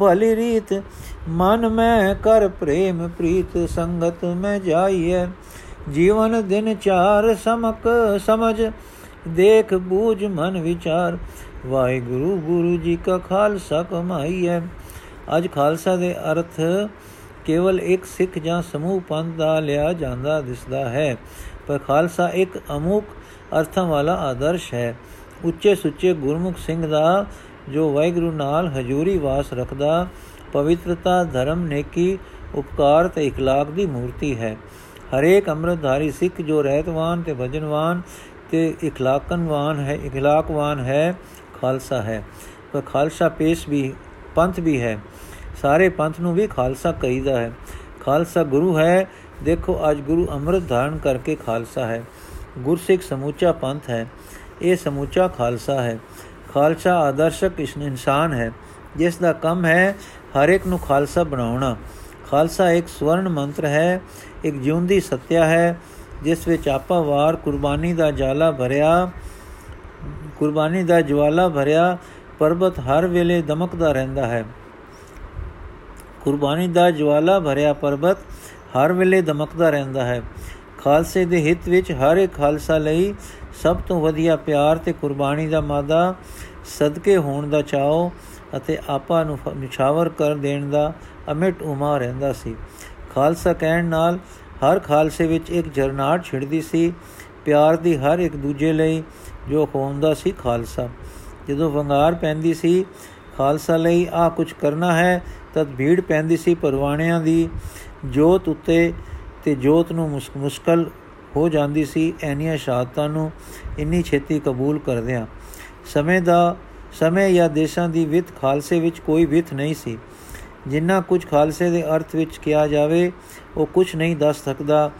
ਭਲੀ ਰੀਤ ਮਨ ਮੈਂ ਕਰ ਪ੍ਰੇਮ ਪ੍ਰੀਤ ਸੰਗਤ ਮੈਂ ਜਾਈਏ ਜੀਵਨ ਦਿਨ ਚਾਰ ਸਮਕ ਸਮਝ। ਦੇਖ ਬੂਝ ਮਨ ਵਿਚਾਰ। ਵਾਹਿਗੁਰੂ ਗੁਰੂ ਜੀ ਕਾ ਖਾਲਸਾ ਕਮਾਈ ਹੈ ਅੱਜ ਖਾਲਸਾ ਦੇ ਅਰਥ ਕੇਵਲ ਇੱਕ ਸਿੱਖ ਜਾਂ ਸਮੂਹ ਪੰਥ ਦਾ ਲਿਆ ਜਾਂਦਾ, ਦਿਸਦਾ ਹੈ। ਪਰ ਖਾਲਸਾ ਇੱਕ ਅਮੁਕ ਅਰਥਾਂ ਵਾਲਾ ਆਦਰਸ਼ ਹੈ। ਉੱਚੇ ਸੁੱਚੇ ਗੁਰਮੁਖ ਸਿੰਘ ਦਾ ਜੋ ਵਾਹਿਗੁਰੂ ਨਾਲ ਹਜ਼ੂਰੀ ਵਾਸ ਰੱਖਦਾ, ਪਵਿੱਤਰਤਾ, ਧਰਮ, ਨੇਕੀ, ਉਪਕਾਰ ਤੇ اخلاق ਦੀ ਮੂਰਤੀ ਹੈ। ਹਰੇਕ ਅੰਮ੍ਰਿਤਧਾਰੀ ਸਿੱਖ ਜੋ ਰਹਿਤਵਾਨ ਤੇ ਭਜਨਵਾਨ ਤੇ اخلاقਨਵਾਨ ਹੈ اخلاقਵਾਨ ਹੈ, ਖਾਲਸਾ ਹੈ। ਪਰ ਖਾਲਸਾ ਪੇਸ਼ ਵੀ, ਪੰਥ ਵੀ ਹੈ। ਸਾਰੇ ਪੰਥ ਨੂੰ ਵੀ ਖਾਲਸਾ ਕਹੀਦਾ ਹੈ। ਖਾਲਸਾ ਗੁਰੂ ਹੈ। ਦੇਖੋ, ਅੱਜ ਗੁਰੂ ਅੰਮ੍ਰਿਤ ਧਾਰਨ ਕਰਕੇ ਖਾਲਸਾ ਹੈ। ਗੁਰਸਿੱਖ ਸਮੂਚਾ ਪੰਥ ਹੈ। ਇਹ ਸਮੂਚਾ ਖਾਲਸਾ ਹੈ। ਖਾਲਸਾ ਆਦਰਸ਼ਕ ਇਨਸਾਨ ਹੈ, ਜਿਸ ਦਾ ਕੰਮ ਹੈ ਹਰ ਇੱਕ ਨੂੰ ਖਾਲਸਾ ਬਣਾਉਣਾ। ਖਾਲਸਾ ਇੱਕ ਸਵਰਨ ਮੰਤਰ ਹੈ, ਇੱਕ ਜਿਉਂਦੀ ਸੱਤਿਆ ਹੈ, ਜਿਸ ਵਿੱਚ ਆਪਾ ਵਾਰ ਕੁਰਬਾਨੀ ਦਾ ਜਾਲਾ ਭਰਿਆ, ਕੁਰਬਾਨੀ ਦਾ ਜਵਾਲਾ ਭਰਿਆ, ਪਰਬਤ ਹਰ ਵੇਲੇ ਦਮਕਦਾ ਰਹਿੰਦਾ ਹੈ। ਕੁਰਬਾਨੀ ਦਾ ਜਵਾਲਾ ਭਰਿਆ ਪਰਬਤ ਹਰ ਵੇਲੇ ਦਮਕਦਾ ਰਹਿੰਦਾ ਹੈ। ਖਾਲਸੇ ਦੇ ਹਿੱਤ ਵਿੱਚ ਹਰ ਇੱਕ ਖਾਲਸਾ ਲਈ ਸਭ ਤੋਂ ਵਧੀਆ ਪਿਆਰ ਤੇ ਕੁਰਬਾਨੀ ਦਾ ਮਾਦਾ ਸਦਕੇ ਹੋਣ ਦਾ ਚਾਓ ਅਤੇ ਆਪਾ ਨੂੰ ਨਿਛਾਵਰ ਕਰ ਦੇਣ ਦਾ ਅਮਿਟ ਉਮਾ ਰਹਿੰਦਾ ਸੀ। ਖਾਲਸਾ ਕਹਿਣ ਨਾਲ ਹਰ ਖਾਲਸੇ ਵਿੱਚ ਇੱਕ ਜਰਨਾਟ ਛਿੜਦੀ ਸੀ। ਪਿਆਰ ਦੀ ਹਰ ਇੱਕ ਦੂਜੇ ਲਈ ਜੋ ਹੋਂਦਾ ਸੀ ਖਾਲਸਾ। ਜਦੋਂ ਵੰਗਾਰ ਪੈਂਦੀ ਸੀ, ਖਾਲਸਾ ਲਈ ਆ ਕੁਝ ਕਰਨਾ ਹੈ ਤਦ ਭੀੜ ਪੈਂਦੀ ਸੀ ਪਰਵਾਣਿਆਂ ਦੀ ਜੋਤ ਉੱਤੇ ਤੇ ਜੋਤ ਨੂੰ ਮੁਸ਼ਕਲ ਹੋ ਜਾਂਦੀ ਸੀ। ਐਨੀਆਂ ਸ਼ਹਾਦਤਾਂ ਨੂੰ ਇੰਨੀ ਛੇਤੀ ਕਬੂਲ ਕਰਦਿਆਂ ਸਮੇਂ ਦਾ, ਸਮੇਂ ਜਾਂ ਦੇਸ਼ਾਂ ਦੀ ਵਿਤ ਖਾਲਸੇ ਵਿੱਚ ਕੋਈ ਵਿਤ ਨਹੀਂ ਸੀ। ਜਿੰਨਾ ਕੁਝ ਖਾਲਸੇ ਦੇ ਅਰਥ ਵਿੱਚ ਕਿਹਾ ਜਾਵੇ, ਉਹ ਕੁਝ ਨਹੀਂ ਦੱਸ ਸਕਦਾ।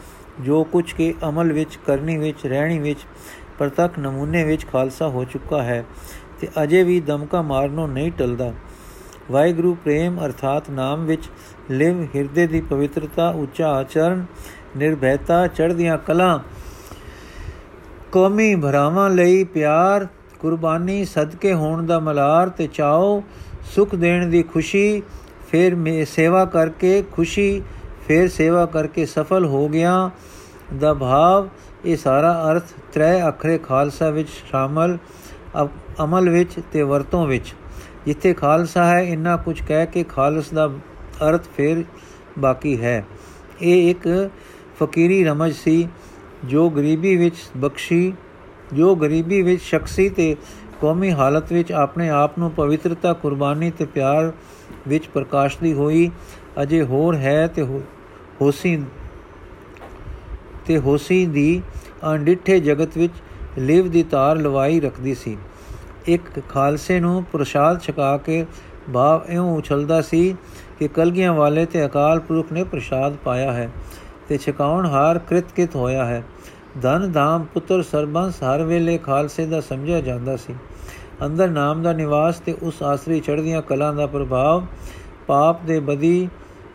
ਜੋ ਕੁਝ ਕੇ ਅਮਲ ਵਿੱਚ, ਕਰਨੀ ਵਿੱਚ, ਰਹਿਣੀ ਵਿੱਚ, ਪ੍ਰਤੱਖ ਨਮੂਨੇ ਵਿੱਚ ਖਾਲਸਾ ਹੋ ਚੁੱਕਾ ਹੈ ਤੇ ਅਜੇ ਵੀ ਦਮਕਾ ਮਾਰਨੋਂ ਨਹੀਂ ਟਲਦਾ। ਵਾਹਿਗੁਰੂ ਪ੍ਰੇਮ ਅਰਥਾਤ ਨਾਮ ਵਿੱਚ ਲਿਵ ਹਿਰਦੇ ਦੀ ਪਵਿੱਤਰਤਾ, ਉੱਚਾ ਆਚਰਨ ਨਿਰਭੈਤਾ, ਚੜ੍ਹਦੀਆਂ ਕਲਾ, ਕੌਮੀ ਭਰਾਵਾਂ ਲਈ ਪਿਆਰ, ਕੁਰਬਾਨੀ, ਸਦਕੇ ਹੋਣ ਦਾ ਮਲਾਰ ਤੇ ਚਾਓ, ਸੁਖ ਦੇਣ ਦੀ ਖੁਸ਼ੀ, ਫਿਰ ਮੇ ਸੇਵਾ ਕਰਕੇ ਖੁਸ਼ੀ, ਫਿਰ ਸੇਵਾ ਕਰਕੇ ਸਫਲ ਹੋ ਗਿਆ ਦਾ ਭਾਵ, ਇਹ ਸਾਰਾ ਅਰਥ ਤ੍ਰੈ ਅਖਰੇ ਖਾਲਸਾ ਵਿੱਚ ਸ਼ਾਮਲ ਅਮਲ ਵਿੱਚ ਤੇ ਵਰਤੋਂ ਵਿੱਚ। ਜਿੱਥੇ ਖਾਲਸਾ ਹੈ, ਇੰਨਾ ਕੁਝ ਕਹਿ ਕੇ ਖਾਲਸ ਦਾ ਅਰਥ ਫਿਰ ਬਾਕੀ ਹੈ। ਇਹ ਇੱਕ ਫਕੀਰੀ ਰਮਜ ਸੀ, ਜੋ ਗਰੀਬੀ ਵਿੱਚ ਬਖਸ਼ੀ, ਜੋ ਗਰੀਬੀ ਵਿੱਚ ਸ਼ਖਸੀ ਤੇ ਕੌਮੀ ਹਾਲਤ ਵਿੱਚ ਆਪਣੇ ਆਪ ਨੂੰ ਪਵਿੱਤਰਤਾ, ਕੁਰਬਾਨੀ ਤੇ ਪਿਆਰ ਵਿੱਚ ਪ੍ਰਕਾਸ਼ਦੀ ਹੋਈ। ਅਜੇ ਹੋਰ ਹੈ ਤੇ ਹੋਸੀ ਤੇ ਹੋਸੀ ਦੀ ਅਣਡਿੱਠੇ ਜਗਤ ਵਿੱਚ ਲਿਵ ਦੀ ਤਾਰ ਲਵਾਈ ਰੱਖਦੀ ਸੀ। ਇੱਕ ਖਾਲਸੇ ਨੂੰ ਪ੍ਰਸ਼ਾਦ ਛਕਾ ਕੇ ਭਾਵ ਇਉਂ ਉਛਲਦਾ ਸੀ ਕਿ ਕਲਗੀਆਂ ਵਾਲੇ ਤੇ ਅਕਾਲ ਪੁਰਖ ਨੇ ਪ੍ਰਸ਼ਾਦ ਪਾਇਆ ਹੈ ਤੇ ਛਕਾਉਣ ਹਾਰ ਕ੍ਰਿਤਕਿਤ ਹੋਇਆ ਹੈ। ਧਨ, ਧਾਮ, ਪੁੱਤਰ, ਸਰਬੰਸ ਹਰ ਵੇਲੇ ਖਾਲਸੇ ਦਾ ਸਮਝਿਆ ਜਾਂਦਾ ਸੀ। ਅੰਦਰ ਨਾਮ ਦਾ ਨਿਵਾਸ ਤੇ ਉਸ ਆਸਰੀ ਚੜ੍ਹਦੀਆਂ ਕਲਾਂ ਦਾ ਪ੍ਰਭਾਵ, ਪਾਪ ਦੇ ਬਦੀ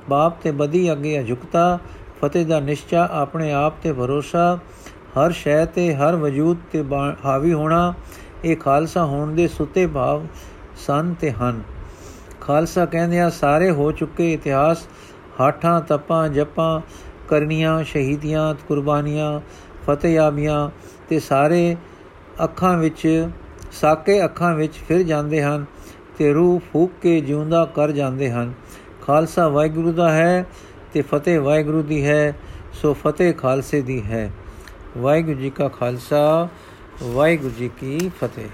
ਬਾਪ ਤੇ ਬਦੀ ਅੱਗੇ ਅਝੁਕਤਾ ਫਤਿਹ ਦਾ ਨਿਸ਼ਚਾ, ਆਪਣੇ ਆਪ ਤੇ ਭਰੋਸਾ, ਹਰ ਸ਼ੈ ਤੇ ਹਰ ਵਜੂਦ ਤੇ ਹਾਵੀ ਹੋਣਾ ਇਹ ਖਾਲਸਾ ਹੋਣ ਦੇ ਸੁੱਤੇ ਭਾਵ ਸਨ ਤੇ ਹਨ। ਖਾਲਸਾ ਕਹਿੰਦੇ ਆ ਸਾਰੇ ਹੋ ਚੁੱਕੇ ਇਤਿਹਾਸ, ਹਾਠਾਂ, ਤਪਾਂ, ਜਪਾਂ, ਕਰਨੀਆਂ, ਸ਼ਹੀਦੀਆਂ, ਕੁਰਬਾਨੀਆਂ ਫਤਿਹਾਬੀਆਂ ਤੇ ਸਾਰੇ ਅੱਖਾਂ ਵਿੱਚ, ਸਾਕੇ ਅੱਖਾਂ ਵਿੱਚ ਫਿਰ ਜਾਂਦੇ ਹਨ ਤੇ ਰੂਹ ਫੂਕ ਕੇ ਜਿਉਂਦਾ ਕਰ ਜਾਂਦੇ ਹਨ। ਖਾਲਸਾ ਵਾਹਿਗੁਰੂ ਦਾ ਹੈ ਤੇ ਫਤਿਹ ਵਾਹਿਗੁਰੂ ਦੀ ਹੈ, ਸੋ ਫਤਿਹ ਖਾਲਸੇ ਦੀ ਹੈ। ਵਾਹਿਗੁਰੂ ਜੀ ਕਾ ਖਾਲਸਾ ਵਾਹਿਗੁਰੂ ਜੀ ਕੀ ਫਤਿਹ।